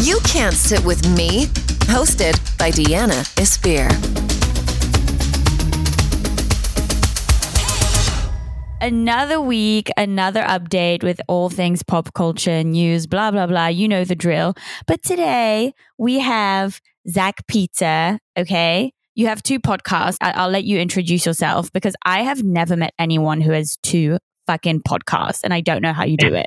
You Can't Sit With Me, hosted by Deanna Isphere. Another week, another update with all things pop culture, news, blah, blah, blah. You know the drill. But today we have Zack Peter, okay? You have two podcasts. I'll let you introduce yourself because I have never met anyone who has two fucking podcasts and I don't know how you do it.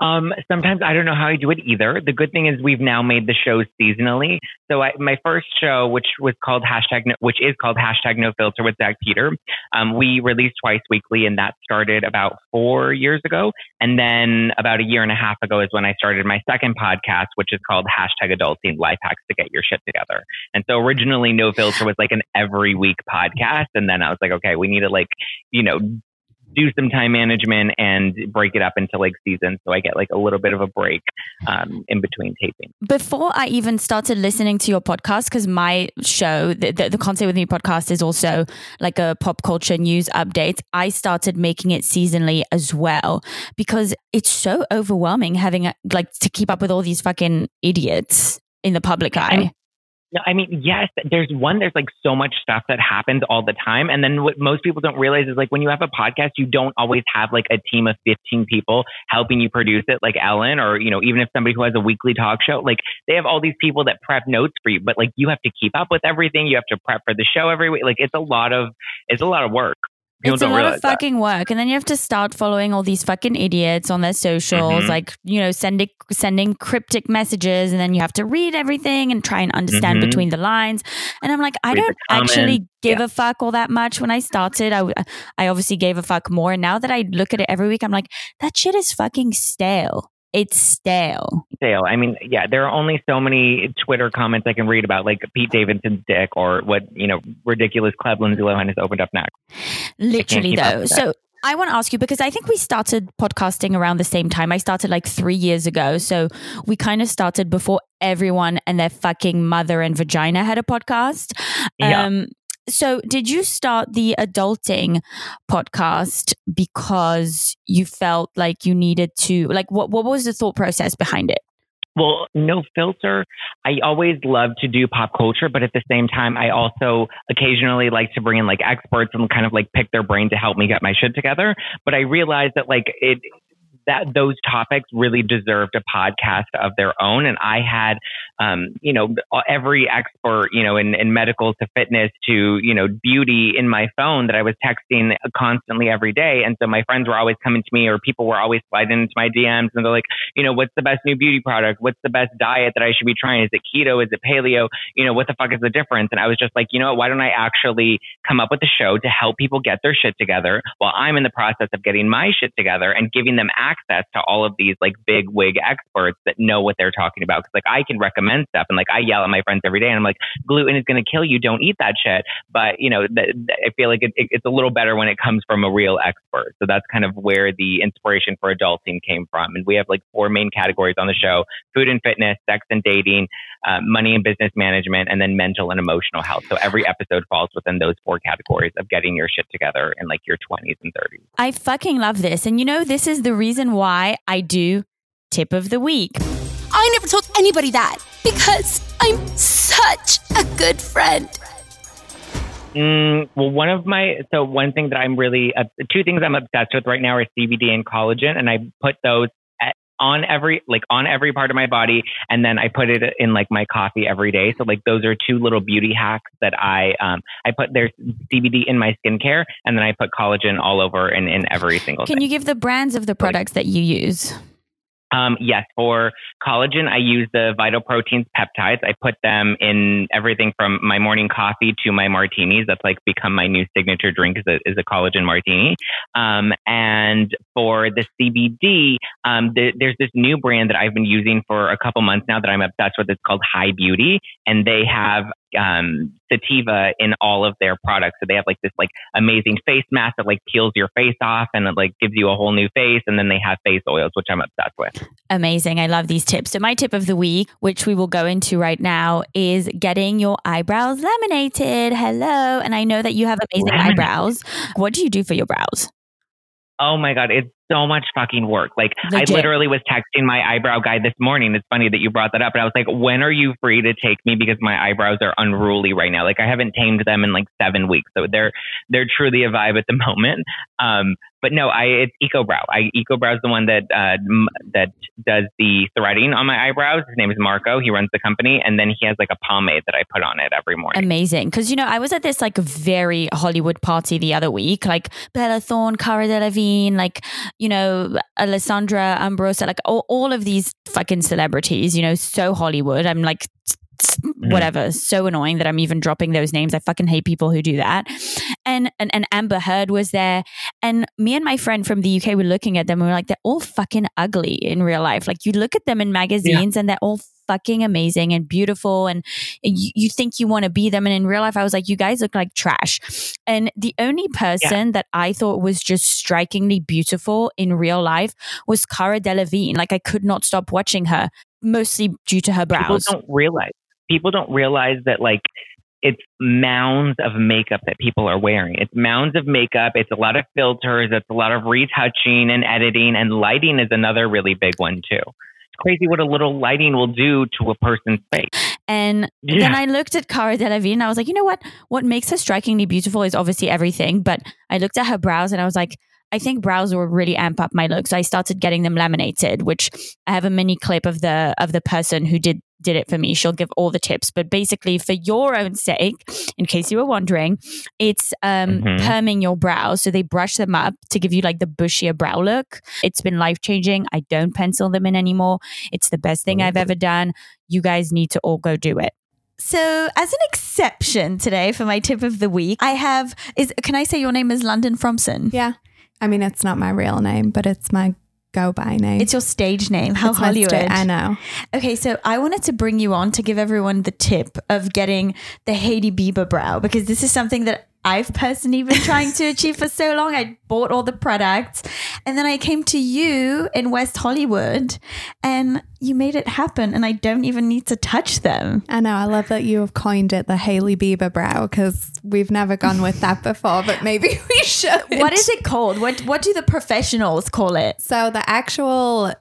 Um, sometimes I don't know how I do it either. The good thing is we've now made the shows seasonally. So I, my first show, which was called hashtag, no, which is called hashtag No Filter with Zack Peter, um, we released twice weekly, and that started about four years ago. And then about a year and a half ago is when I started my second podcast, which is called hashtag Adulting Life Hacks to Get Your Shit Together. And so originally No Filter was like an every week podcast, and then I was like, okay, we need to like, you know, do some time management and break it up into like seasons so I get like a little bit of a break um, in between taping. Before I even started listening to your podcast, because my show, the, the, the Can't Sit With Me podcast, is also like a pop culture news update, I started making it seasonally as well because it's so overwhelming having a, like to keep up with all these fucking idiots in the public eye. No, I mean, yes, there's one, there's like so much stuff that happens all the time. And then what most people don't realize is like when you have a podcast, you don't always have like a team of 15 people helping you produce it, like Ellen, or, you know, even if somebody who has a weekly talk show, like they have all these people that prep notes for you, but like you have to keep up with everything. You have to prep for the show every week. Like it's a lot of, it's a lot of work. People it's a lot of that. fucking work, and then you have to start following all these fucking idiots on their socials, Mhm. like you know, sending sending cryptic messages, and then you have to read everything and try and understand Mhm. between the lines. And I'm like, I Read don't actually give a fuck all that much. When I started, I I obviously gave a fuck more, and now that I look at it every week, I'm like, that shit is fucking stale. It's stale. Stale. I mean, yeah, there are only so many Twitter comments I can read about like Pete Davidson's dick or what, you know, ridiculous Club Lindsay Lohan has opened up next. Literally, though. So I want to ask you because I think we started podcasting around the same time. I started like three years ago. So we kind of started before everyone and their fucking mother and vagina had a podcast. Yeah. Um, so did you start the adulting podcast because you felt like you needed to like what what was the thought process behind it? Well, no filter. I always love to do pop culture, but at the same time, I also occasionally like to bring in like experts and kind of like pick their brain to help me get my shit together. But I realized that like it, that those topics really deserved a podcast of their own. And I had, um, you know, every expert, you know, in, in medical to fitness to, you know, beauty in my phone that I was texting constantly every day. And so my friends were always coming to me or people were always sliding into my DMs and they're like, you know, what's the best new beauty product? What's the best diet that I should be trying? Is it keto? Is it paleo? You know, what the fuck is the difference? And I was just like, you know what? Why don't I actually come up with a show to help people get their shit together while I'm in the process of getting my shit together and giving them access to all of these like big wig experts that know what they're talking about. Cause like I can recommend stuff and like I yell at my friends every day and I'm like, gluten is going to kill you. Don't eat that shit. But you know, th- th- I feel like it, it, it's a little better when it comes from a real expert. So that's kind of where the inspiration for adulting came from. And we have like four main categories on the show: food and fitness, sex and dating, uh, money and business management, and then mental and emotional health. So every episode falls within those four categories of getting your shit together in like your 20s and 30s. I fucking love this. And you know, this is the reason why I do tip of the week. I never told anybody that because I'm such a good friend. Mm, well, one of my so one thing that I'm really uh, two things I'm obsessed with right now are CBD and collagen, and I put those at, on every like on every part of my body, and then I put it in like my coffee every day. So like those are two little beauty hacks that I um I put there's CBD in my skincare, and then I put collagen all over and in every single. Can thing. you give the brands of the products that you use? Um, yes, for collagen, I use the Vital Proteins peptides. I put them in everything from my morning coffee to my martinis. That's like become my new signature drink is a, is a collagen martini. Um, and for the CBD, um, the, there's this new brand that I've been using for a couple months now that I'm obsessed with. It's called High Beauty, and they have um, sativa in all of their products. So they have like this like amazing face mask that like peels your face off and it like gives you a whole new face. And then they have face oils, which I'm obsessed with. Amazing. I love these tips. So, my tip of the week, which we will go into right now, is getting your eyebrows laminated. Hello. And I know that you have amazing eyebrows. What do you do for your brows? Oh my God, it's so much fucking work. Like Legit. I literally was texting my eyebrow guy this morning. It's funny that you brought that up. And I was like, when are you free to take me? Because my eyebrows are unruly right now. Like I haven't tamed them in like seven weeks. So they're, they're truly a vibe at the moment. Um, but no, I it's EcoBrow. I EcoBrow is the one that uh, m- that does the threading on my eyebrows. His name is Marco. He runs the company, and then he has like a pomade that I put on it every morning. Amazing. Because, you know, I was at this like very Hollywood party the other week, like Bella Thorne, Cara Delevingne, like, you know, Alessandra Ambrosio, like all, all of these fucking celebrities, you know, so Hollywood. I'm like, whatever so annoying that i'm even dropping those names. I fucking hate people who do that. And, and and amber heard was there. And me and my friend from the uk were looking at them and we are like they're all fucking ugly in real life. Like you look at them in magazines and they're all fucking amazing and beautiful and you, you think you want to be them and in real life i was like you guys look like trash and the only person that i thought was just strikingly beautiful in real life was cara delevingne like i could not stop watching her mostly due to her brows People don't realize. People don't realize that like it's mounds of makeup that people are wearing. It's mounds of makeup. It's a lot of filters. It's a lot of retouching and editing, and lighting is another really big one too. Crazy what a little lighting will do to a person's face. And Yeah. then I looked at Cara Delevingne and I was like, you know what? What makes her strikingly beautiful is obviously everything. But I looked at her brows and I was like, I think brows will really amp up my look. So I started getting them laminated, which I have a mini clip of the of the person who did did it for me. She'll give all the tips. But basically, for your own sake, in case you were wondering, it's um, Mhm. perming your brows. So they brush them up to give you like the bushier brow look. It's been life changing. I don't pencil them in anymore. It's the best thing I've ever done. You guys need to all go do it. So, as an exception today for my tip of the week, I have is can I say your name is London Fromson? Yeah. I mean, it's not my real name, but it's my go by name. It's your stage name. How It's Hollywood. sta- I know. Okay, so I wanted to bring you on to give everyone the tip of getting the Hailey Bieber brow because this is something that I've personally been trying to achieve for so long. I bought all the products and then I came to you in West Hollywood and you made it happen and I don't even need to touch them. I know. I love that you have coined it the Hailey Bieber brow because we've never gone with that before, but maybe we should. What is it called? What what do the professionals call it? So the actual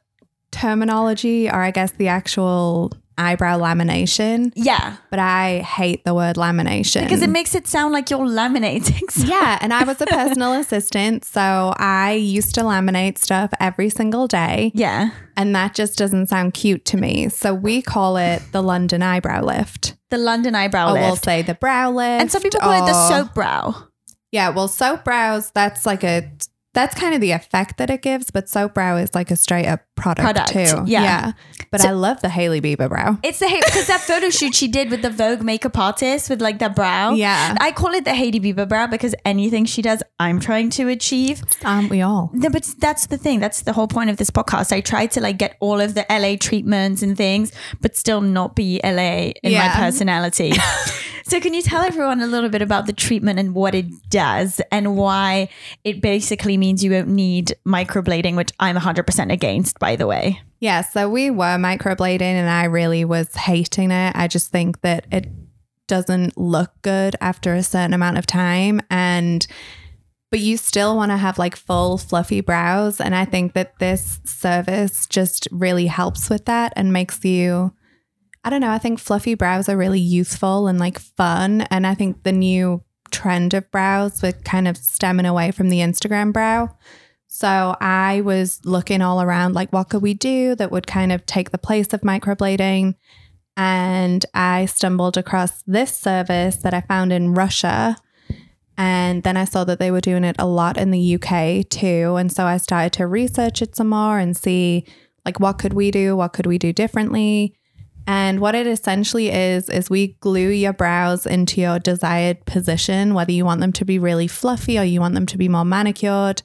terminology, or I guess the actual eyebrow lamination, Yeah, but I hate the word lamination because it makes it sound like you're laminating. something. Yeah, and I was a personal assistant, so I used to laminate stuff every single day, Yeah. and that just doesn't sound cute to me. So we call it the London eyebrow lift. The London eyebrow Or we'll say the brow lift. and some people call it the soap brow. Yeah, well, soap brows, that's like a that's kind of the effect that it gives, but soap brow is like a straight up product, Product, too. yeah. yeah. But So- I love the Hailey Bieber brow. It's the because that photo shoot she did with the Vogue makeup artist with like the brow. Yeah. I call it the Hailey Bieber brow because anything she does, I'm trying to achieve. Aren't we all? No, but that's the thing. That's the whole point of this podcast. I try to like get all of the LA treatments and things, but still not be LA in my personality. so, can you tell everyone a little bit about the treatment and what it does and why it basically means you won't need microblading, which I'm 100% against, by the way. Yeah, so we were microblading and I really was hating it. I just think that it doesn't look good after a certain amount of time and but you still want to have like full fluffy brows and I think that this service just really helps with that and makes you I don't know, I think fluffy brows are really useful and like fun and I think the new trend of brows with kind of stemming away from the Instagram brow so I was looking all around, like, what could we do that would kind of take the place of microblading? And I stumbled across this service that I found in Russia. And then I saw that they were doing it a lot in the UK too. And so I started to research it some more and see, like, what could we do? What could we do differently? And what it essentially is, is we glue your brows into your desired position, whether you want them to be really fluffy or you want them to be more manicured.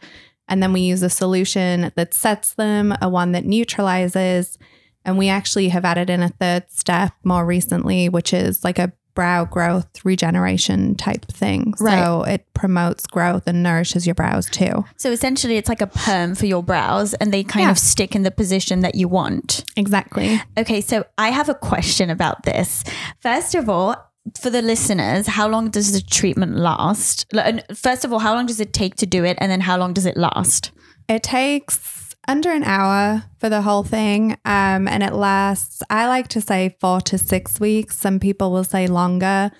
And then we use a solution that sets them, a one that neutralizes. And we actually have added in a third step more recently, which is like a brow growth regeneration type thing. So it promotes growth and nourishes your brows too. So essentially, it's like a perm for your brows, and they kind Yeah. of stick in the position that you want. Exactly. Okay, so I have a question about this. First of all, for the listeners, how long does the treatment last? First of all, how long does it take to do it, and then how long does it last? It takes under an hour for the whole thing. Um, and it lasts, I like to say four to six weeks. Some people will say longer.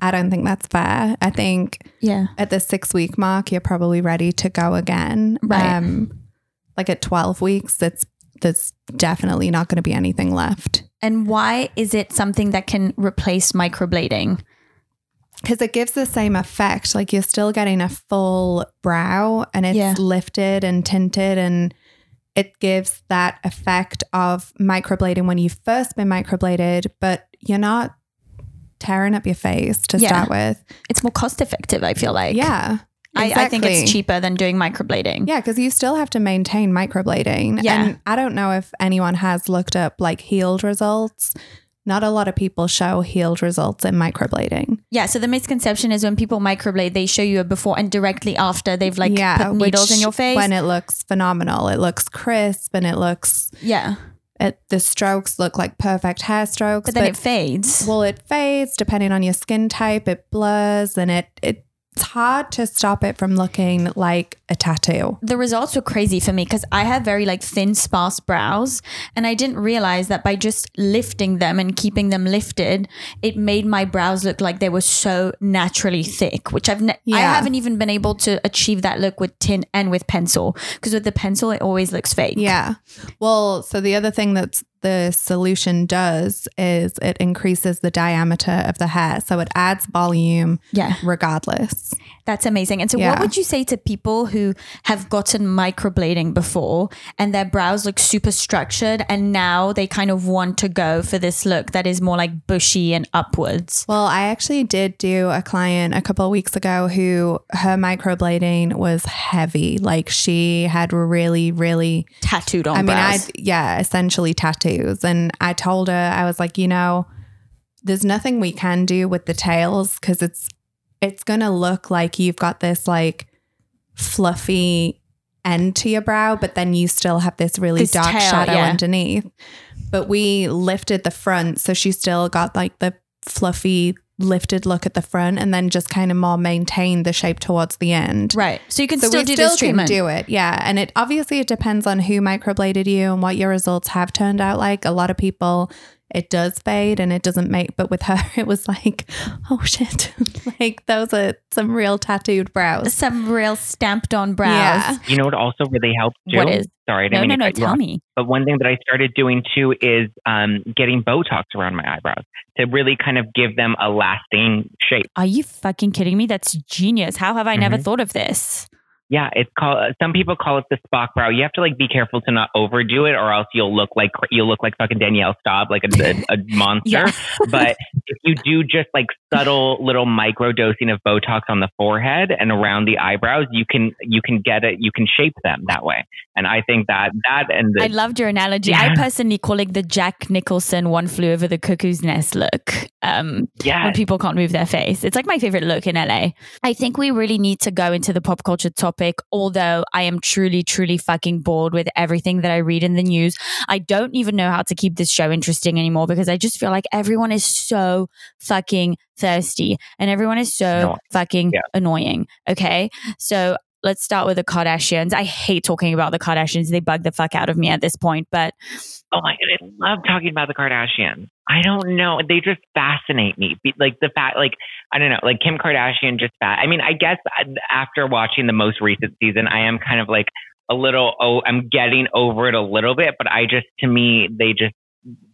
I don't think that's fair. I think Yeah. at the six week mark, you're probably ready to go again. Right. Um, like at 12 weeks, it's there's definitely not going to be anything left. And why is it something that can replace microblading? because it gives the same effect. Like you're still getting a full brow and it's Yeah. lifted and tinted and it gives that effect of microblading when you've first been microbladed, but you're not tearing up your face to Yeah. start with. It's more cost effective, I feel like. yeah. I, I think it's cheaper than doing microblading. Yeah, because you still have to maintain microblading. Yeah. And I don't know if anyone has looked up like healed results. Not a lot of people show healed results in microblading. Yeah, so the misconception is when people microblade, they show you a before and directly after they've like put needles in your face. When it looks phenomenal, it looks crisp and it looks yeah, it, the strokes look like perfect hair strokes. but then it fades. well, it fades depending on your skin type. It blurs and it it it's hard to stop it from looking like a tattoo. the results were crazy for me because I have very like thin, sparse brows, and I didn't realize that by just lifting them and keeping them lifted, it made my brows look like they were so naturally thick. Which I've ne- I Yeah. haven't even been able to achieve that look with tint and with pencil because with the pencil it always looks fake. Yeah. Well, so the other thing that's the solution does is it increases the diameter of the hair, so it adds volume yeah, regardless. That's amazing. And so, what would you say to people who have gotten microblading before and their brows look super structured, and now they kind of want to go for this look that is more like bushy and upwards? Well, I actually did do a client a couple of weeks ago who her microblading was heavy. Like she had really, really Tattooed on I mean, I yeah, essentially tattoos. And I told her I was like, you know, there's nothing we can do with the tails because it's it's gonna look like you've got this like fluffy end to your brow, but then you still have this really This dark tail, shadow yeah. underneath. But we lifted the front, so she still got like the fluffy lifted look at the front, and then just kind of more maintained the shape towards the end. Right. So you can So still do still this treatment. do it, yeah. And it obviously it depends on who microbladed you and what your results have turned out like. A lot of people, it does fade and it doesn't make. But with her, it was like, oh shit, like those are some real tattooed brows. Some real stamped on brows. Yeah. You know what also really helps too? What is? Sorry, I didn't No, mean no, to no. cut Tell off. me. But one thing that I started doing too is um, getting Botox around my eyebrows to really kind of give them a lasting shape. Are you fucking kidding me? That's genius. How have I never Mhm. thought of this? Yeah, it's called. Some people call it the Spock brow. You have to like be careful to not overdo it, or else you'll look like you'll look like fucking Danielle Staub, like a, a, a monster. But if you do just like subtle little micro dosing of Botox on the forehead and around the eyebrows, you can you can get it. You can shape them that way. And I think that that and the I loved your analogy. I personally call it the Jack Nicholson one flew over the cuckoo's nest look. Um, yeah, when people can't move their face. It's like my favorite look in LA. I think we really need to go into the pop culture topic, although I am truly, truly fucking bored with everything that I read in the news. I don't even know how to keep this show interesting anymore because I just feel like everyone is so fucking thirsty and everyone is so No. fucking Yeah. annoying. Okay. So let's start with the Kardashians. I hate talking about the Kardashians. They bug the fuck out of me at this point, but Oh my god, I love talking about the Kardashians. I don't know, they just fascinate me. Like the fact, like I don't know, like Kim Kardashian just fat. I mean, I guess uh, after watching the most recent season, I am kind of like a little. Oh, I'm getting over it a little bit, but I just to me they just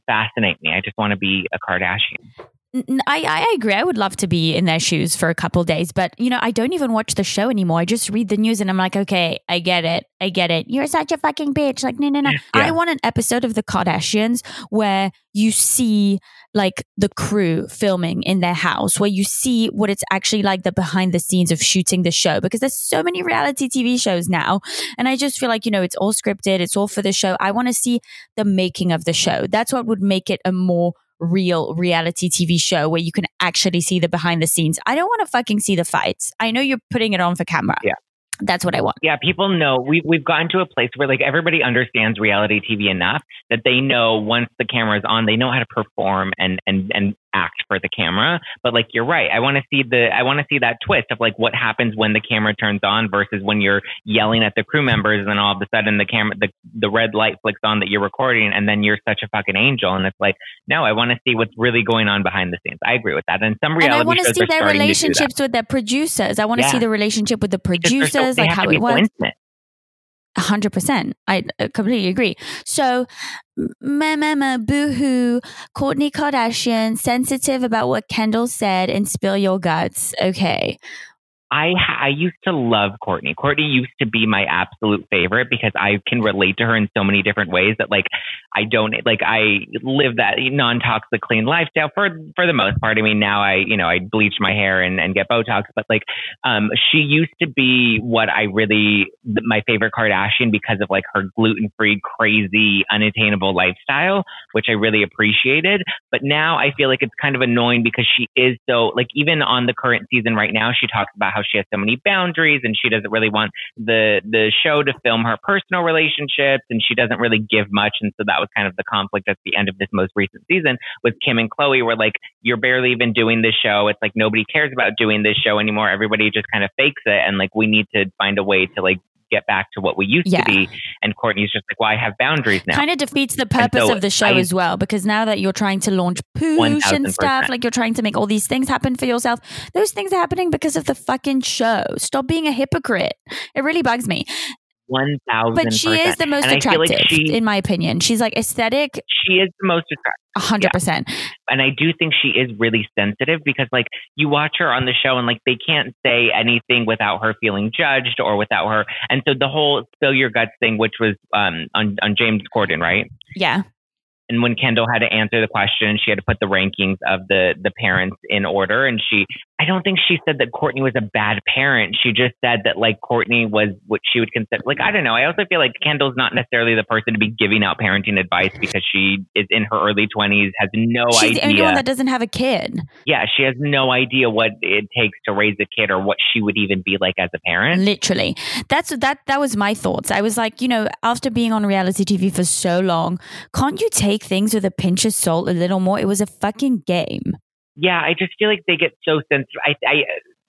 fascinate me. I just want to be a Kardashian. I, I agree. I would love to be in their shoes for a couple days, but you know, I don't even watch the show anymore. I just read the news and I'm like, okay, I get it. I get it. You're such a fucking bitch. Like, no, no, no. I want an episode of the Kardashians where you see like the crew filming in their house, where you see what it's actually like the behind the scenes of shooting the show, because there's so many reality TV shows now. And I just feel like, you know, it's all scripted, it's all for the show. I want to see the making of the show. That's what would make it a more real reality TV show where you can actually see the behind the scenes. I don't want to fucking see the fights. I know you're putting it on for camera. Yeah. That's what I want. Yeah, people know we we've gotten to a place where like everybody understands reality TV enough that they know once the camera's on, they know how to perform and and and act for the camera. But like you're right. I want to see the I want to see that twist of like what happens when the camera turns on versus when you're yelling at the crew members and then all of a sudden the camera the, the red light flicks on that you're recording and then you're such a fucking angel and it's like no, I want to see what's really going on behind the scenes. I agree with that. And some reality and I want to see their relationships to with their producers. I want to yeah. see the relationship with the producers, so, like how it works 100%. I uh, completely agree. So, mama, boohoo, Kourtney Kardashian, sensitive about what Kendall said and spill your guts. Okay. I I used to love Kourtney. Kourtney used to be my absolute favorite because I can relate to her in so many different ways that like I don't like I live that non-toxic clean lifestyle for for the most part. I mean now I you know I bleach my hair and and get Botox, but like um she used to be what I really my favorite Kardashian because of like her gluten-free crazy unattainable lifestyle, which I really appreciated. But now I feel like it's kind of annoying because she is so like even on the current season right now, she talks about how she has so many boundaries and she doesn't really want the the show to film her personal relationships and she doesn't really give much. And so that was kind of the conflict at the end of this most recent season with Kim and Khloé, where like you're barely even doing this show. It's like nobody cares about doing this show anymore. Everybody just kind of fakes it, and like we need to find a way to like get back to what we used Yeah. to be. And Kourtney's just like, well, I have boundaries now. kind of defeats the purpose so of the show I- as well because now that you're trying to launch push and 1000%. stuff, like you're trying to make all these things happen for yourself, those things are happening because of the fucking show. Stop being a hypocrite. It really bugs me. One thousand. But she is the most and attractive, like she in my opinion. She's like aesthetic, she is the most attractive. hundred percent. and I do think she is really sensitive because like you watch her on the show and like they can't say anything without her feeling judged or without her and so the whole spill your guts thing which was um on on James Corden right Yeah, and when Kendall had to answer the question she had to put the rankings of the the parents in order and she I don't think she said that Kourtney was a bad parent she just said that like Kourtney was what she would consider like I don't know I also feel like Kendall's not necessarily the person to be giving out parenting advice because she is in her early 20s has no she's idea the only one that doesn't have a kid. yeah, she has no idea what it takes to raise a kid or what she would even be like as a parent. Literally, that's that. That was my thoughts. I was like, you know, after being on reality TV for so long, can't you take things with a pinch of salt a little more? It was a fucking game. Yeah, I just feel like they get so sensitive. I, I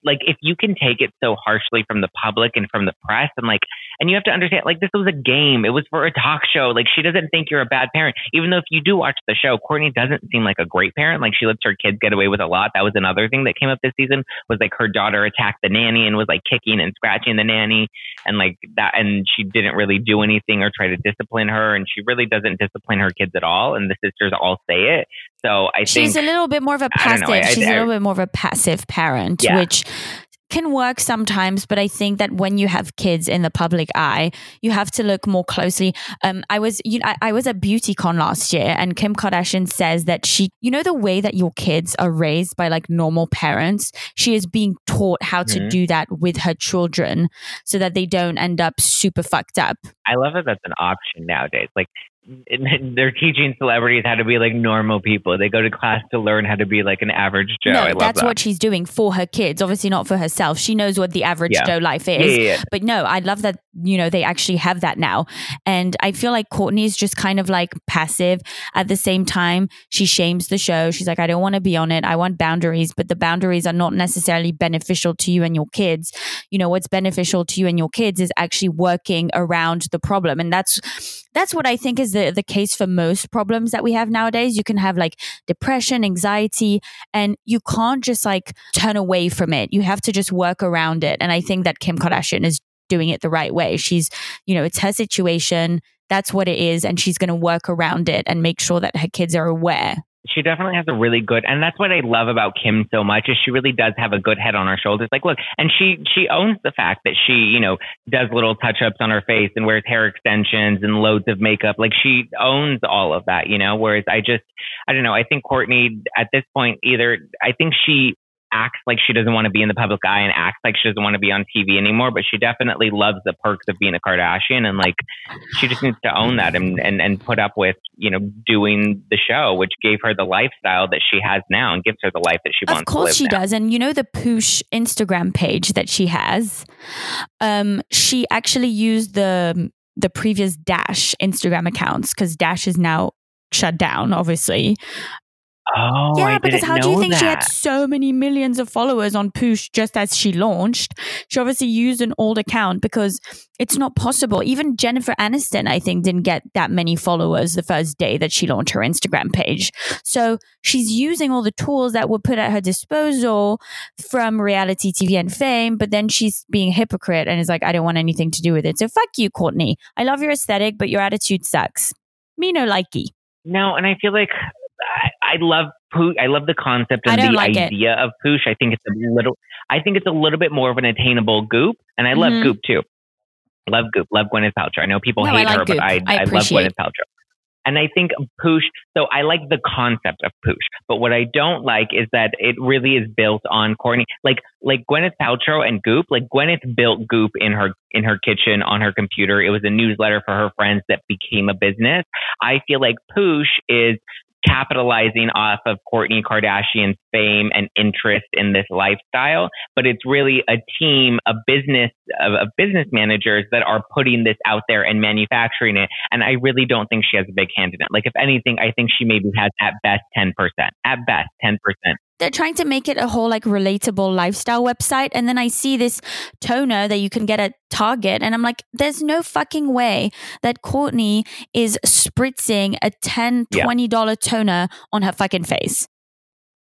like if you can take it so harshly from the public and from the press, and like, and you have to understand, like, this was a game. It was for a talk show. Like, she doesn't think you're a bad parent, even though if you do watch the show, Kourtney doesn't seem like a great parent. Like, she lets her kids get away with a lot. That was another thing that came up this season. Was like her daughter attacked the nanny and was like kicking and scratching the nanny, and like that, and she didn't really do anything or try to discipline her, and she really doesn't discipline her kids at all. And the sisters all say it. So I She's think a little bit more of a passive. know, I- I- She's a I- little bit more of a passive parent, Yeah. which can work sometimes, but I think that when you have kids in the public eye, you have to look more closely. Um, I was, you know, I, I was at BeautyCon last year, and Kim Kardashian says that she, you know, the way that your kids are raised by like normal parents, she is being taught how to Mhm. do that with her children, so that they don't end up super fucked up. I love that that's an option nowadays. Like they're teaching celebrities how to be like normal people. They go to class to learn how to be like an average Joe. no, I love that's that. what she's doing for her kids. Obviously, not for herself. She knows what the average Yeah. Joe life is. yeah, yeah. But no, I love that, you know, they actually have that now. And I feel like Kourtney is just kind of like passive. At the same time, she shames the show. She's like, I don't want to be on it. I want boundaries, but the boundaries are not necessarily beneficial to you and your kids. You know, what's beneficial to you and your kids is actually working around the problem. And that's that's what I think is the, the case for most problems that we have nowadays. You can have like depression, anxiety, and you can't just like turn away from it. You have to just work around it. And I think that Kim Kardashian is doing it the right way. She's, you know, it's her situation. That's what it is. And she's going to work around it and make sure that her kids are aware. She definitely has a really good, and that's what I love about Kim so much is she really does have a good head on her shoulders. Like, look, and she she owns the fact that she, you know, does little touch ups on her face and wears hair extensions and loads of makeup. Like, she owns all of that, you know. Whereas I just, I don't know. I think Kourtney at this point either I think she acts like she doesn't want to be in the public eye and acts like she doesn't want to be on TV anymore, but she definitely loves the perks of being a Kardashian and like she just needs to own that and, and, and put up with, you know, doing the show, which gave her the lifestyle that she has now and gives her the life that she Of wants to course she now. does. And you know the Poosh Instagram page that she has? Um, she actually used the the previous Dash Instagram accounts because Dash is now shut down, obviously. Oh, yeah, I because didn't how do you know think she had so many millions of followers on Poosh just as she launched? She obviously used an old account because it's not possible. Even Jennifer Aniston, I think, didn't get that many followers the first day that she launched her Instagram page. So she's using all the tools that were put at her disposal from reality TV and fame, but then she's being a hypocrite and is like, I don't want anything to do with it. So fuck you, Kourtney. I love your aesthetic, but your attitude sucks. Me no likey. No, and I feel like I, love poosh. I love the concept and the like it. idea of poosh. I think it's a little. I think it's a little bit more of an attainable goop, and I love Mhm. goop too. Love goop. Love Gwyneth Paltrow. I know people No, hate like her, but I I I, love Gwyneth Paltrow. And I think poosh. So I like the concept of poosh, but what I don't like is that it really is built on Kourtney. Like like Gwyneth Paltrow and Goop. Like Gwyneth built Goop in her in her kitchen on her computer. It was a newsletter for her friends that became a business. I feel like Poosh is capitalizing off of Kourtney Kardashian's fame and interest in this lifestyle, but it's really a team, a business of, of business managers that are putting this out there and manufacturing it. And I really don't think she has a big hand in it. Like if anything, I think she maybe has at best 10%, at best 10%. They're trying to make it a whole like relatable lifestyle website and then i see this toner that you can get at target and i'm like there's no fucking way that kourtney is spritzing a 10 Yeah. 20 dollar toner on her fucking face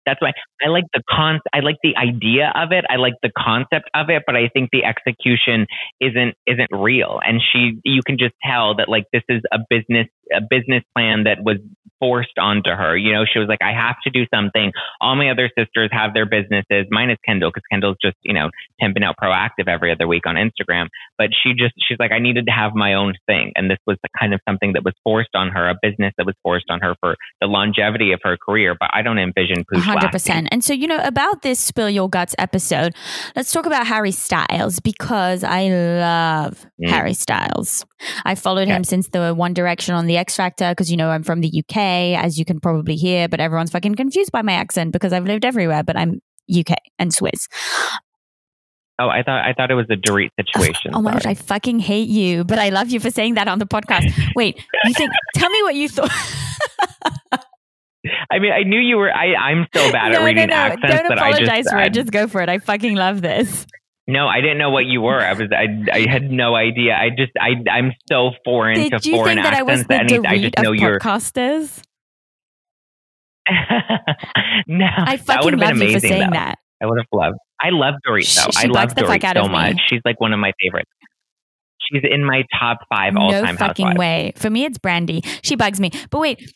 That's why I like the con. I like the idea of it. I like the concept of it, but I think the execution isn't isn't real. And she, you can just tell that like this is a business a business plan that was forced onto her. You know, she was like, I have to do something. All my other sisters have their businesses, minus Kendall, because Kendall's just you know pimping out Proactiv every other week on Instagram. But she just she's like, I needed to have my own thing, and this was the kind of something that was forced on her, a business that was forced on her for the longevity of her career. But I don't envision Poosh hundred lasting. percent. And so, you know, about this spill your guts episode, let's talk about Harry Styles because I love Mm. Harry Styles. I followed Okay. him since the One Direction on the X Factor because you know I'm from the UK, as you can probably hear, but everyone's fucking confused by my accent because I've lived everywhere, but I'm UK and Swiss. Oh, I thought I thought it was a Dorit situation. Oh my gosh, I fucking hate you, but I love you for saying that on the podcast. Wait, you think? Tell me what you thought. I mean, I knew you were. I I'm so bad at no, reading no, no. accents Don't that I apologize just. for I, it. Just go for it. I fucking love this. No, I didn't know what you were. I was. I I had no idea. I just. I I'm so foreign Did to you foreign think that I was the that any, I Dorit just know you're. podcasters? no, I that would have been love you for amazing. saying though. that. I would have loved. I love Dorit She- though. she I love bugs the fuck Dorit so of me. much. She's like one of my favorites. She's in my top five all time. No fucking housewives. way. For me, it's Brandi. She bugs me. But wait,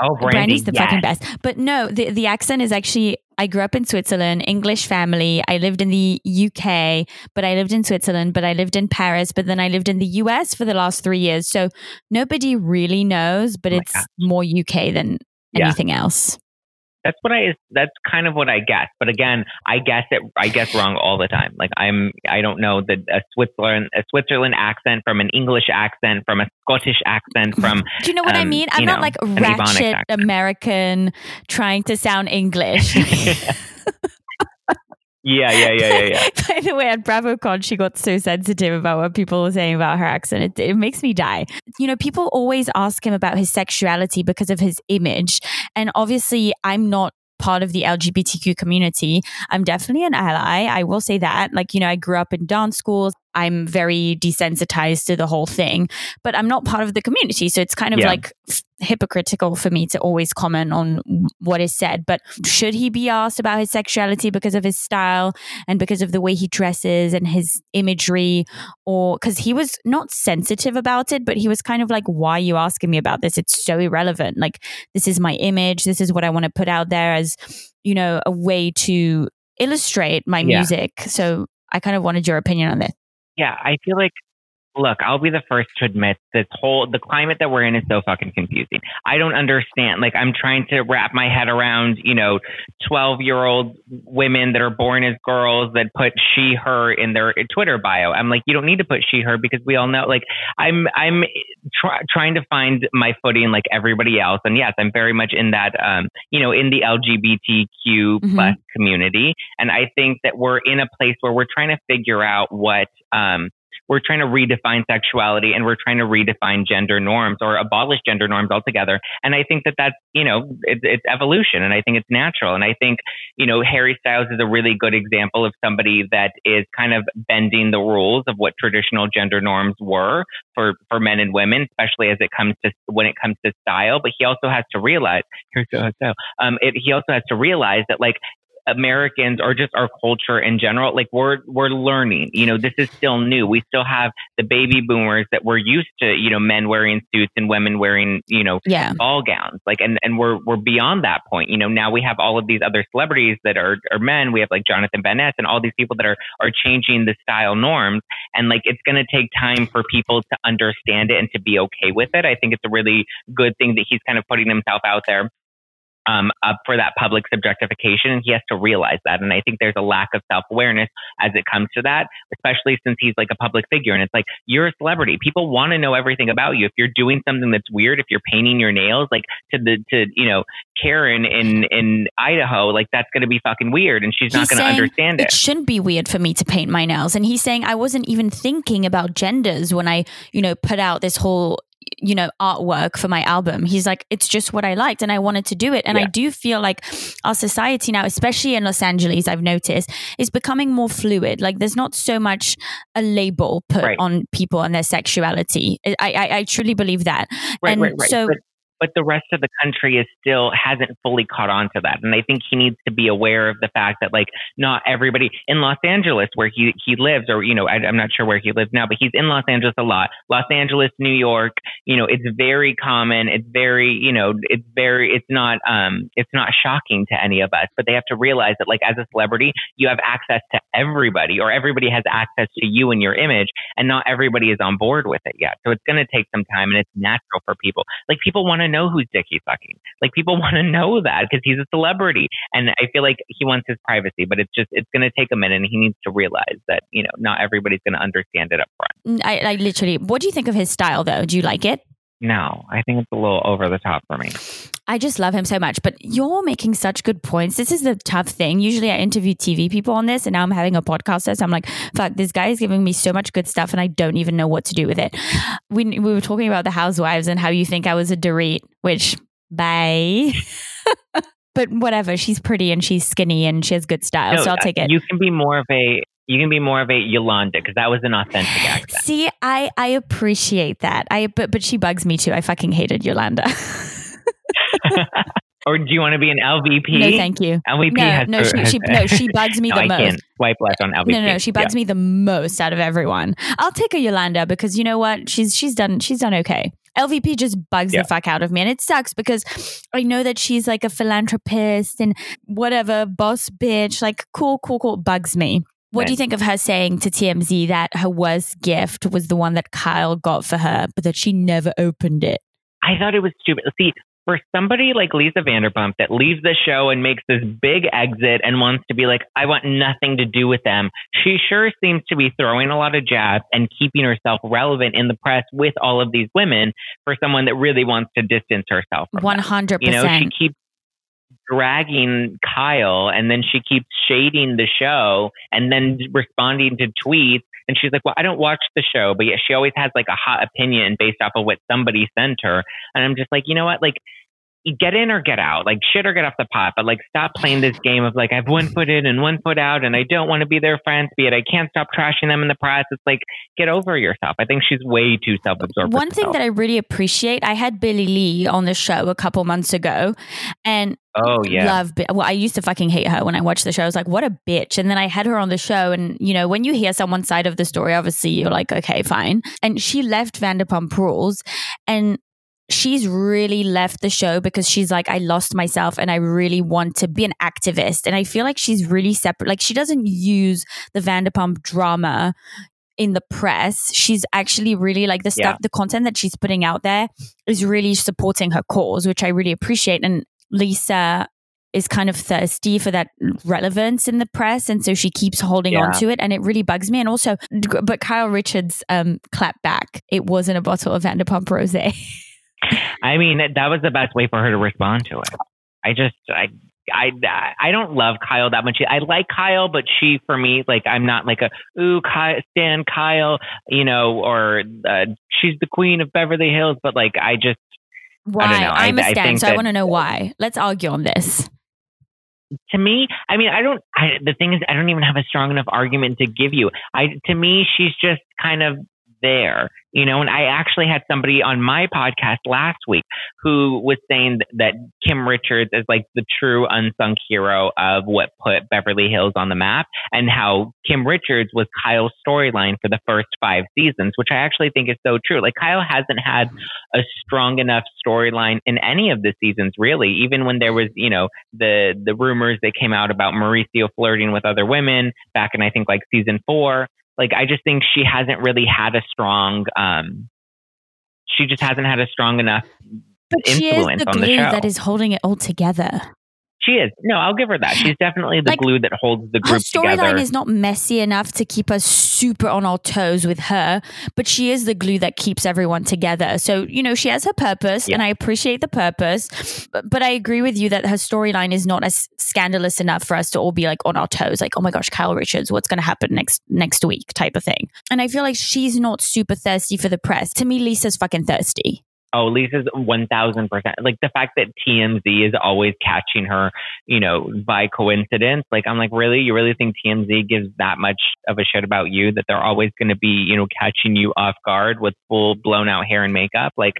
Oh, Brandi, Brandi's the yes. fucking best. But no, the, the accent is actually, I grew up in Switzerland, English family. I lived in the UK, but I lived in Switzerland, but I lived in Paris, but then I lived in the US for the last three years. So nobody really knows, but Oh it's more UK than Yeah. anything else. That's what I. That's kind of what I guess. But again, I guess it. I guess wrong all the time. Like I'm. I don't know the a Switzerland a Switzerland accent from an English accent from a Scottish accent from. Do you know what I um, mean? I'm not know, like ratchet. American trying to sound English. yeah, yeah, yeah, yeah, yeah. By the way, at BravoCon, she got so sensitive about what people were saying about her accent. It, it makes me die. You know, people always ask him about his sexuality because of his image. And obviously, I'm not part of the LGBTQ community. I'm definitely an ally. I will say that. Like, you know, I grew up in dance schools. I'm very desensitized to the whole thing, but I'm not part of the community. So it's kind of Yeah. like hypocritical for me to always comment on what is said. But should he be asked about his sexuality because of his style and because of the way he dresses and his imagery? Or because he was not sensitive about it, but he was kind of like, why are you asking me about this? It's so irrelevant. Like, this is my image. This is what I want to put out there as, you know, a way to illustrate my Yeah. music. So I kind of wanted your opinion on this. Yeah, I feel like look, I'll be the first to admit this whole the climate that we're in is so fucking confusing. I don't understand. Like I'm trying to wrap my head around, you know, 12-year-old women that are born as girls that put she her in their Twitter bio. I'm like, you don't need to put she her because we all know like I'm I'm try, trying to find my footing like everybody else. And yes, I'm very much in that um, you know, in the LGBTQ Mhm. community. And I think that we're in a place where we're trying to figure out what um we're trying to redefine sexuality and we're trying to redefine gender norms or abolish gender norms altogether. And I think that that's, you know, it's, it's evolution and I think it's natural. And I think, you know, Harry Styles is a really good example of somebody that is kind of bending the rules of what traditional gender norms were for, for men and women, especially as it comes to when it comes to style. But he also has to realize, here's so, um, it, he also has to realize that like Americans or just our culture in general, like we're we're learning. You know, this is still new. We still have the baby boomers that we're used to, you know, men wearing suits and women wearing, you know, yeah. ball gowns. Like and, and we're we're beyond that point. You know, now we have all of these other celebrities that are are men. We have like Jonathan Van Ness and all these people that are are changing the style norms. And like it's gonna take time for people to understand it and to be okay with it. I think it's a really good thing that he's kind of putting himself out there um, up for that public subjectification. And he has to realize that. And I think there's a lack of self awareness as it comes to that, especially since he's like a public figure. And it's like, you're a celebrity. People want to know everything about you. If you're doing something that's weird, if you're painting your nails, like to the, to, you know, Karen in, in Idaho, like that's going to be fucking weird. And she's not going to understand it. It shouldn't be weird for me to paint my nails. And he's saying, I wasn't even thinking about genders when I, you know, put out this whole you know artwork for my album he's like it's just what i liked and i wanted to do it and yeah. i do feel like our society now especially in los angeles i've noticed is becoming more fluid like there's not so much a label put right. on people and their sexuality I, I, I truly believe that right, and right, right. so but, but the rest of the country is still hasn't fully caught on to that. And I think he needs to be aware of the fact that like not everybody in Los Angeles where he he lives, or you know, I, am not sure where he lives now, but he's in Los Angeles a lot. Los Angeles, New York, you know, it's very common. It's very, you know, it's very, it's not, um, it's not shocking to any of us. But they have to realize that like as a celebrity, you have access to everybody, or everybody has access to you and your image, and not everybody is on board with it yet. So it's going to take some time, and it's natural for people. Like people want to know who's dick he's fucking. Like people want to know that because he's a celebrity. And I feel like he wants his privacy, but it's just, it's going to take a minute and he needs to realize that, you know, not everybody's going to understand it up front. I, I literally, what do you think of his style though? Do you like it? No, I think it's a little over the top for me. I just love him so much. But you're making such good points. This is the tough thing. Usually I interview TV people on this, and now I'm having a podcast. So I'm like, fuck, this guy is giving me so much good stuff, and I don't even know what to do with it. We, we were talking about the housewives and how you think I was a Dorit, which, bye. but whatever. She's pretty and she's skinny and she has good style. No, so I'll uh, take it. You can be more of a you can be more of a Yolanda because that was an authentic accent. See, I I appreciate that. I but but she bugs me too. I fucking hated Yolanda. or do you want to be an LVP? No, thank you. LVP no, has no, she, she, no, she bugs me no, the I most. Can't swipe left on LVP. No, no, no, she bugs yeah. me the most out of everyone. I'll take a Yolanda because you know what? She's she's done she's done okay. LVP just bugs yeah. the fuck out of me. And it sucks because I know that she's like a philanthropist and whatever, boss bitch, like cool, cool, cool, bugs me. What do you think of her saying to TMZ that her worst gift was the one that Kyle got for her, but that she never opened it? I thought it was stupid. See, for somebody like Lisa Vanderpump that leaves the show and makes this big exit and wants to be like, I want nothing to do with them, she sure seems to be throwing a lot of jabs and keeping herself relevant in the press with all of these women for someone that really wants to distance herself. One hundred percent. You know, she keeps dragging Kyle and then she keeps shading the show and then responding to tweets. And she's like, well, I don't watch the show, but yet she always has like a hot opinion based off of what somebody sent her. And I'm just like, you know what? Like, get in or get out, like shit or get off the pot. But like, stop playing this game of like, I have one foot in and one foot out, and I don't want to be their friends. Be it I can't stop trashing them in the press. It's like, get over yourself. I think she's way too self absorbed. One thing that I really appreciate, I had Billie Lee on the show a couple months ago, and Oh yeah. Love. Well, I used to fucking hate her when I watched the show. I was like, what a bitch. And then I had her on the show. And, you know, when you hear someone's side of the story, obviously you're like, okay, fine. And she left Vanderpump Rules. And she's really left the show because she's like, I lost myself and I really want to be an activist. And I feel like she's really separate. Like she doesn't use the Vanderpump drama in the press. She's actually really like the stuff, yeah. the content that she's putting out there is really supporting her cause, which I really appreciate. And Lisa is kind of thirsty for that relevance in the press and so she keeps holding yeah. on to it and it really bugs me and also but Kyle Richards um clap back it wasn't a bottle of Vanderpump Rosé I mean, that was the best way for her to respond to it. I just, I, I I don't love Kyle that much. I like Kyle, but she for me like I'm not like a ooh Kyle, Stan Kyle, you know, or uh, she's the queen of Beverly Hills. But like I just why? I don't know. I'm I- a I stan, think so I want to know why. Let's argue on this. to me, I mean, I don't. I, the thing is, I don't even have a strong enough argument to give you. I to me, she's just kind of there, you know. And I actually had somebody on my podcast last week who was saying that Kim Richards is like the true unsung hero of what put Beverly Hills on the map, and how Kim Richards was Kyle's storyline for the first five seasons, which I actually think is so true. Like Kyle hasn't had a strong enough storyline in any of the seasons, really. Even when there was, you know, the the rumors that came out about Mauricio flirting with other women back in I think like season four. Like I just think she hasn't really had a strong um she just hasn't had a strong enough But she is influence the on the glue show. that is holding it all together. She is. No, I'll give her that. She's definitely the Like, glue that holds the group together. Her storyline is not messy enough to keep us super on our toes with her, but she is the glue that keeps everyone together. So, you know, she has her purpose, Yeah. and I appreciate the purpose. But, but I agree with you that her storyline is not as scandalous enough for us to all be like on our toes, like, oh my gosh, Kyle Richards, what's going to happen next next week, type of thing. And I feel like she's not super thirsty for the press. To me, Lisa's fucking thirsty. Oh, Lisa's one thousand percent. Like the fact that TMZ is always catching her, you know, by coincidence. Like I'm like, really, you really think TMZ gives that much of a shit about you that they're always going to be, you know, catching you off guard with full blown out hair and makeup? Like,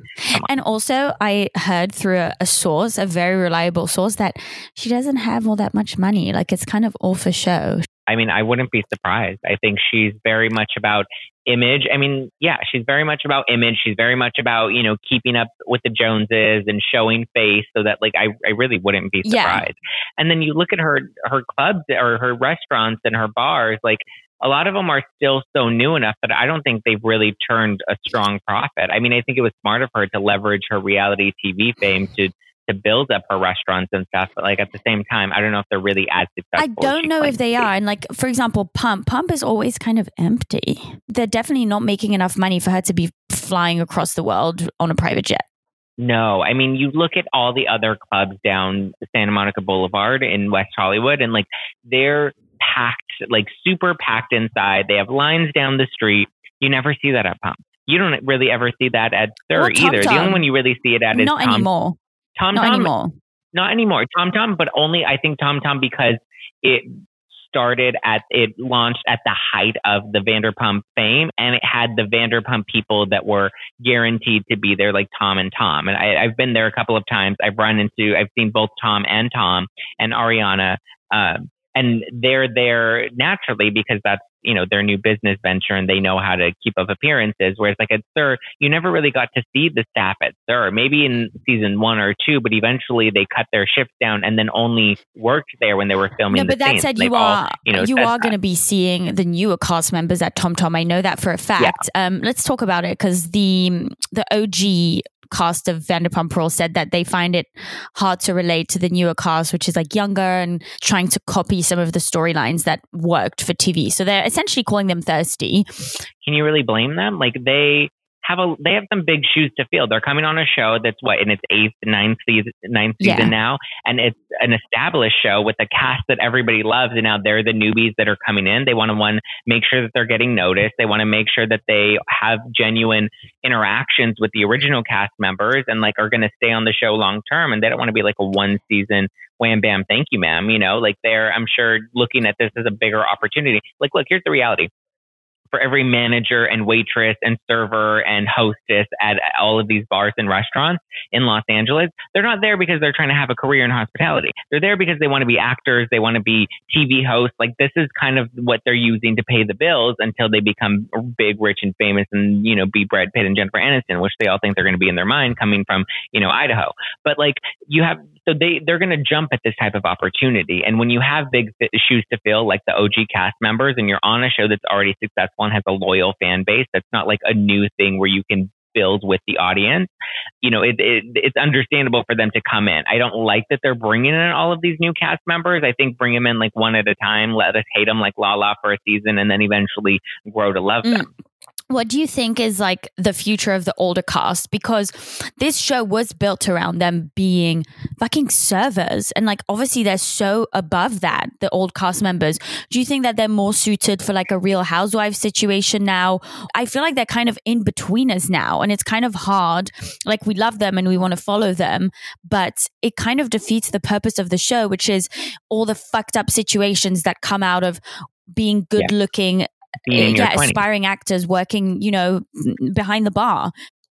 And also, I heard through a, a source, a very reliable source, that she doesn't have all that much money. Like it's kind of all for show. I mean, I wouldn't be surprised. I think she's very much about image. I mean, yeah, she's very much about image. She's very much about, you know, keeping up with the Joneses and showing face so that like I, I really wouldn't be Yeah. surprised. And then you look at her her clubs or her restaurants and her bars, like a lot of them are still so new enough that I don't think they've really turned a strong profit. I mean, I think it was smart of her to leverage her reality TV fame to to build up her restaurants and stuff, but like at the same time, I don't know if they're really as successful. I don't know if they are. And like, for example, Pump. Pump is always kind of empty. They're definitely not making enough money for her to be flying across the world on a private jet. No, I mean, you look at all the other clubs down Santa Monica Boulevard in West Hollywood, and like they're packed, like super packed inside. They have lines down the street. You never see that at Pump. You don't really ever see that at SUR Or Tom either. The only one you really see it at is Not Tom anymore. Tom Not Tom. anymore. Not anymore. Tom Tom, but only I think Tom Tom because it started at it launched at the height of the Vanderpump fame and it had the Vanderpump people that were guaranteed to be there like Tom and Tom. And I, I've been there a couple of times. I've run into I've seen both Tom and Tom and Ariana. Um and they're there naturally because that's you know their new business venture and they know how to keep up appearances. Whereas like at SUR, you never really got to see the staff at SUR. Maybe in season one or two, but eventually they cut their shifts down and then only worked there when they were filming. No, the but that scenes. said, you all, are you know, you are going to be seeing the newer cast members at Tom Tom. I know that for a fact. Um, let's talk about it because the the OG cast of Vanderpump Rules said that they find it hard to relate to the newer cast, which is like younger and trying to copy some of the storylines that worked for TV. So they're essentially calling them thirsty. can you really blame them? Like they have a they have some big shoes to fill. They're coming on a show that's what in its eighth, ninth season, ninth Yeah. season now, and it's an established show with a cast that everybody loves. And now they're the newbies that are coming in. They want to one make sure that they're getting noticed. They want to make sure that they have genuine interactions with the original cast members and like are going to stay on the show long term. And they don't want to be like a one season wham bam thank you ma'am. You know, like they're I'm sure looking at this as a bigger opportunity. Like look, here's the reality for every manager and waitress and server and hostess at all of these bars and restaurants in Los Angeles, they're not there because they're trying to have a career in hospitality. They're there because they want to be actors, they want to be TV hosts. Like this is kind of what they're using to pay the bills until they become big, rich, and famous and, you know, be Brad Pitt and Jennifer Aniston, which they all think they're going to be in their mind coming from, you know, Idaho. But like you have, so they, they're going to jump at this type of opportunity. And when you have big shoes to fill, like the OG cast members, and you're on a show that's already successful and has a loyal fan base, that's not like a new thing where you can build with the audience. You know, it, it, it's understandable for them to come in. I don't like that they're bringing in all of these new cast members. I think bring them in like one at a time. Let us hate them like La La for a season, and then eventually grow to love Mm. What do you think is like the future of the older cast? Because this show was built around them being fucking servers. And like, obviously, they're so above that, the old cast members. Do you think that they're more suited for like a real housewife situation now? I feel like they're kind of in between us now. And it's kind of hard. Like, we love them and we want to follow them, but it kind of defeats the purpose of the show, which is all the fucked up situations that come out of being good looking yeah, aspiring actors working, you know, behind the bar.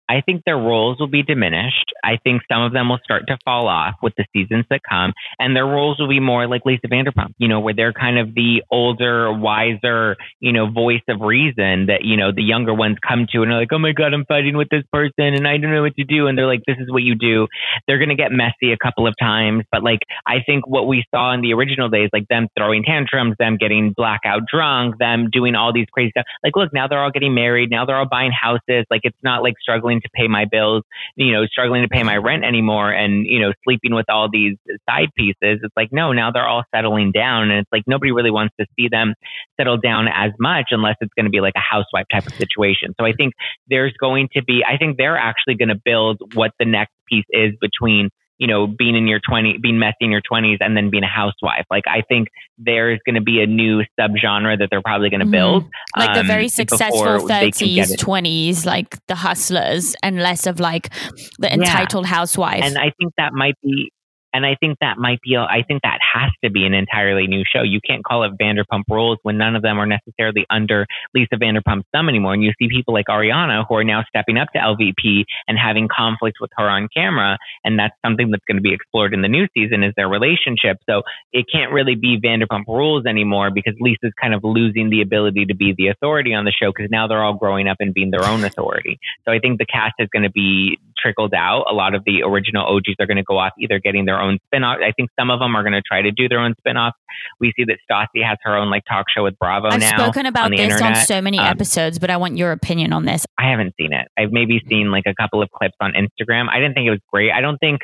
I think their roles will be diminished. I think some of them will start to fall off with the seasons that come, and their roles will be more like Lisa Vanderpump, you know, where they're kind of the older, wiser, you know, voice of reason that, you know, the younger ones come to and are like, oh my God, I'm fighting with this person and I don't know what to do. And they're like, this is what you do. They're going to get messy a couple of times. But like, I think what we saw in the original days, like them throwing tantrums, them getting blackout drunk, them doing all these crazy stuff. Like, look, now they're all getting married. Now they're all buying houses. Like, it's not like struggling struggling to pay my bills, you know, struggling to pay my rent anymore and, you know, sleeping with all these side pieces. It's like, no, now they're all settling down. And it's like nobody really wants to see them settle down as much unless it's going to be like a housewife type of situation. So I think there's going to be, I think they're actually going to build what the next piece is between you know, being in your 20, being messy in your 20s and then being a housewife. Like, I think there's going to be a new subgenre that they're probably going to mm-hmm. build. Mm-hmm. Like um, the very successful 30s, 20s, like the hustlers, and less of like the entitled yeah. housewife. And I think that might be, and I think that might be, I think that has to be an entirely new show. You can't call it Vanderpump Rules when none of them are necessarily under Lisa Vanderpump's thumb anymore. And you see people like Ariana who are now stepping up to LVP and having conflict with her on camera. And that's something that's going to be explored in the new season is their relationship. So it can't really be Vanderpump Rules anymore because Lisa's kind of losing the ability to be the authority on the show because now they're all growing up and being their own authority. So I think the cast is going to be trickled out. A lot of the original OGs are going to go off either getting their own spin-off. I think some of them are going to try to do their own spin-offs. We see that Stassi has her own like talk show with Bravo I've now. I've spoken about on this internet. on so many um, episodes, but I want your opinion on this. I haven't seen it. I've maybe seen like a couple of clips on Instagram. I didn't think it was great. I don't think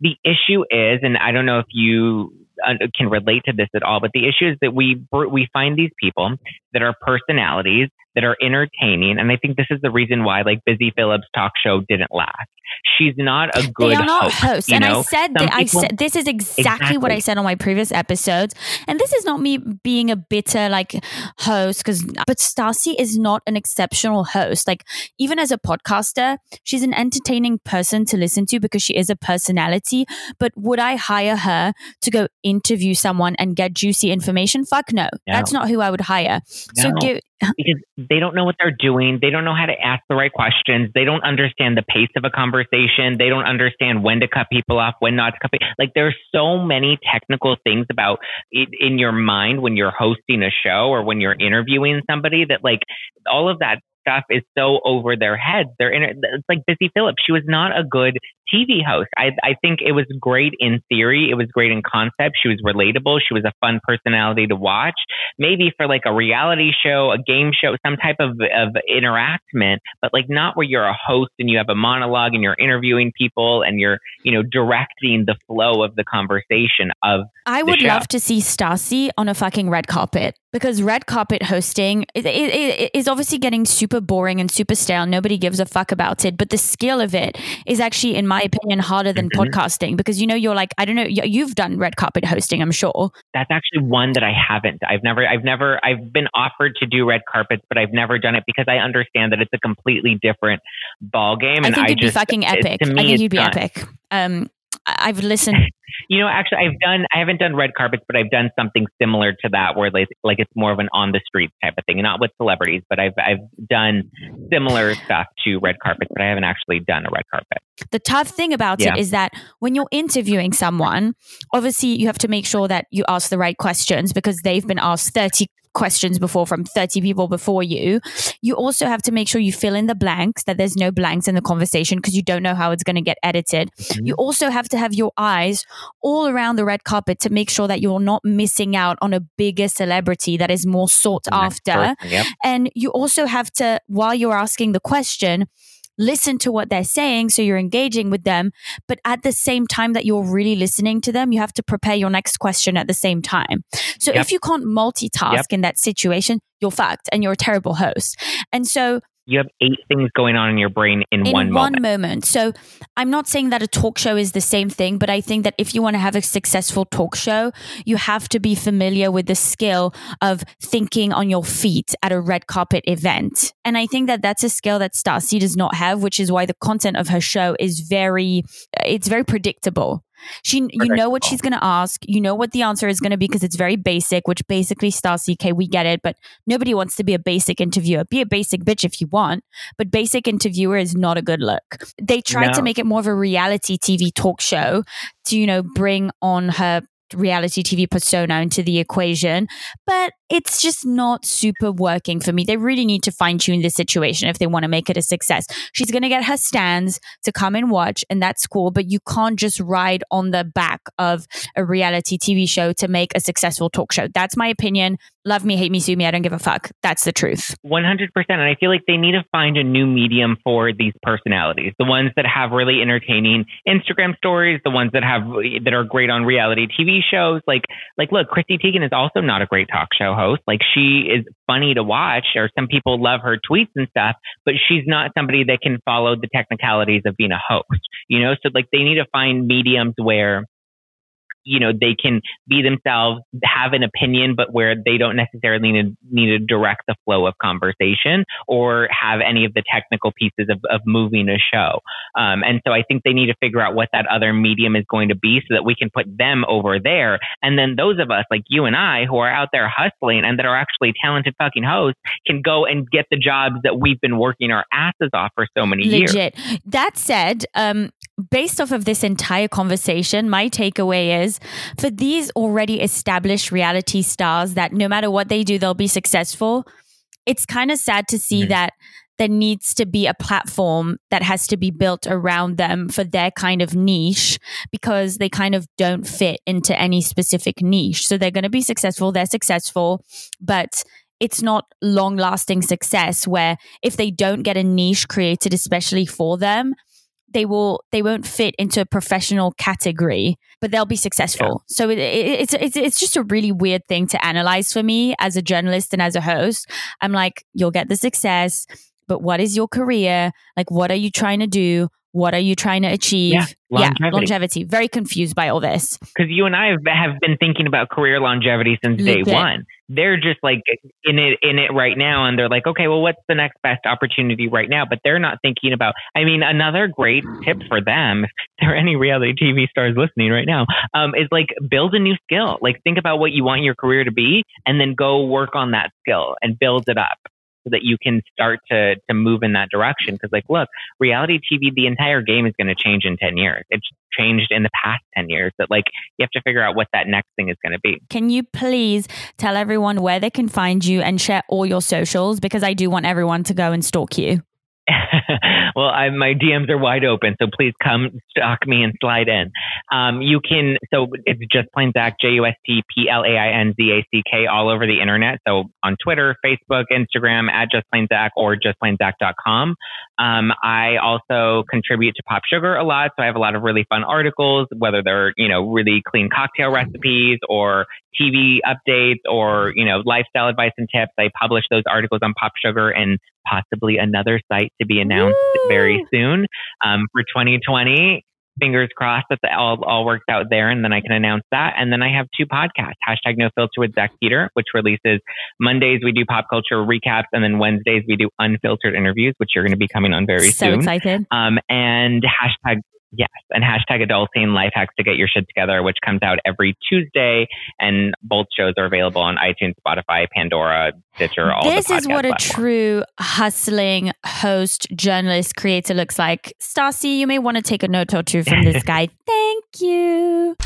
the issue is, and I don't know if you uh, can relate to this at all, but the issue is that we we find these people that are personalities that are entertaining, and I think this is the reason why like Busy Phillips' talk show didn't last. She's not a good they are not host. hosts. And know? I said that I said this is exactly, exactly, what I said on my previous episodes. And this is not me being a bitter like host because but Stassi is not an exceptional host. Like even as a podcaster, she's an entertaining person to listen to because she is a personality. But would I hire her to go interview someone and get juicy information? Fuck no. no. That's not who I would hire. So give because they don't know what they're doing. They don't know how to ask the right questions. They don't understand the pace of a conversation. They don't understand when to cut people off, when not to cut people. Like there's so many technical things about it in your mind when you're hosting a show or when you're interviewing somebody that like all of that stuff is so over their heads. They're in, it's like Busy Phillips. She was not a good TV host. I, I think it was great in theory. It was great in concept. She was relatable. She was a fun personality to watch. Maybe for like a reality show, a game show, some type of, of interactment, but like not where you're a host and you have a monologue and you're interviewing people and you're, you know, directing the flow of the conversation of I would love to see Stassi on a fucking red carpet because red carpet hosting is, is obviously getting super boring and super stale. Nobody gives a fuck about it. But the skill of it is actually, in my opinion, harder than mm-hmm. podcasting because you know you're like I don't know you've done red carpet hosting. I'm sure that's actually one that I haven't. I've never I've never I've been offered to do red carpets, but I've never done it because I understand that it's a completely different ball game. And I think I you'd just, be fucking epic. Me, I think you'd be not. epic. Um, I've listened. You know, actually, I've done. I haven't done red carpets, but I've done something similar to that, where like, like it's more of an on the street type of thing, not with celebrities, but I've I've done similar stuff to red carpets, but I haven't actually done a red carpet. The tough thing about yeah. it is that when you're interviewing someone, obviously you have to make sure that you ask the right questions because they've been asked 30 questions before from 30 people before you. You also have to make sure you fill in the blanks, that there's no blanks in the conversation because you don't know how it's going to get edited. Mm-hmm. You also have to have your eyes all around the red carpet to make sure that you're not missing out on a bigger celebrity that is more sought after. Yep. And you also have to, while you're asking the question, listen to what they're saying so you're engaging with them but at the same time that you're really listening to them you have to prepare your next question at the same time so yep. if you can't multitask yep. in that situation you're fucked and you're a terrible host and so you have eight things going on in your brain in, in one, one moment. moment. So I'm not saying that a talk show is the same thing, but I think that if you want to have a successful talk show, you have to be familiar with the skill of thinking on your feet at a red carpet event. And I think that that's a skill that Stassi does not have, which is why the content of her show is very, it's very predictable. She, you know what she's going to ask. You know what the answer is going to be because it's very basic, which basically Stassi, okay, we get it, but nobody wants to be a basic interviewer. Be a basic bitch if you want, but basic interviewer is not a good look. They tried to make it more of a reality TV talk show to, you know, bring on her reality TV persona into the equation, but it's just not super working for me. They really need to fine tune this situation if they want to make it a success. She's going to get her stands to come and watch, and that's cool, but you can't just ride on the back of a reality TV show to make a successful talk show. That's my opinion. Love me, hate me, sue me. I don't give a fuck. That's the truth. 100%. And I feel like they need to find a new medium for these personalities. The ones that have really entertaining Instagram stories, the ones that have, that are great on reality TV shows. Like, like, look, Chrissy Teigen is also not a great talk show host. Like, she is funny to watch, or some people love her tweets and stuff, but she's not somebody that can follow the technicalities of being a host, you know? So, like, they need to find mediums where, you know they can be themselves have an opinion but where they don't necessarily need, need to direct the flow of conversation or have any of the technical pieces of, of moving a show. Um, and so i think they need to figure out what that other medium is going to be so that we can put them over there. And then those of us like you and i who are out there hustling and that are actually talented fucking hosts can go and get the jobs that we've been working our asses off for so many years. Legit. That said, um, based off of this entire conversation, my takeaway is for these already established reality stars that no matter what they do, they'll be successful. It's kind of sad to see Mhm. that there needs to be a platform that has to be built around them for their kind of niche because they kind of don't fit into any specific niche. So they're going to be successful, they're successful, but it's not long lasting success where if they don't get a niche created especially for them, they will they won't fit into a professional category but they'll be successful. So it, it, it's it's it's just a really weird thing to analyze for me as a journalist and as a host. I'm like you'll get the success but what is your career? Like what are you trying to do what are you trying to achieve Yeah, longevity. longevity very confused by all this because you and I have, have been thinking about career longevity since day Legit. one. They're just like in it in it right now, and they're like, okay, well, what's the next best opportunity right now? But they're not thinking about. I mean, another great tip for them, if there are any reality TV stars listening right now, um, is like build a new skill. Like think about what you want your career to be, and then go work on that skill and build it up. So that you can start to to move in that direction. Because, like, look, reality TV, the entire game is going to change in ten years. It's changed in the past ten years. That like you have to figure out what that next thing is going to be. can you please tell everyone where they can find you and share all your socials because i do want everyone to go and stalk you well, I, my DMs are wide open, so please come stalk me and slide in. Um, you can, so it's just plain Zack, J U S T P L A I N Z A C K, all over the internet. So on Twitter, Facebook, Instagram, at just plain Zack or justplainzack.com. Um, I also contribute to Pop Sugar a lot, so I have a lot of really fun articles, whether they're you know really clean cocktail recipes or TV updates or you know lifestyle advice and tips. I publish those articles on Pop Sugar and possibly another site to be announced very soon um, for 2020. Fingers crossed that all all works out there, and then I can announce that. And then I have two podcasts: hashtag No Filter with Zack Peter, which releases Mondays. We do pop culture recaps, and then Wednesdays we do unfiltered interviews, which you're going to be coming on very so soon. excited Um, and hashtag yes, and hashtag adulting life hacks to get your shit together, which comes out every Tuesday. And both shows are available on iTunes, Spotify, Pandora, Stitcher. All this is what a platforms. true hustling host, journalist, creator looks like. Stassi, you may want to take a note or two from this guy. Thank you.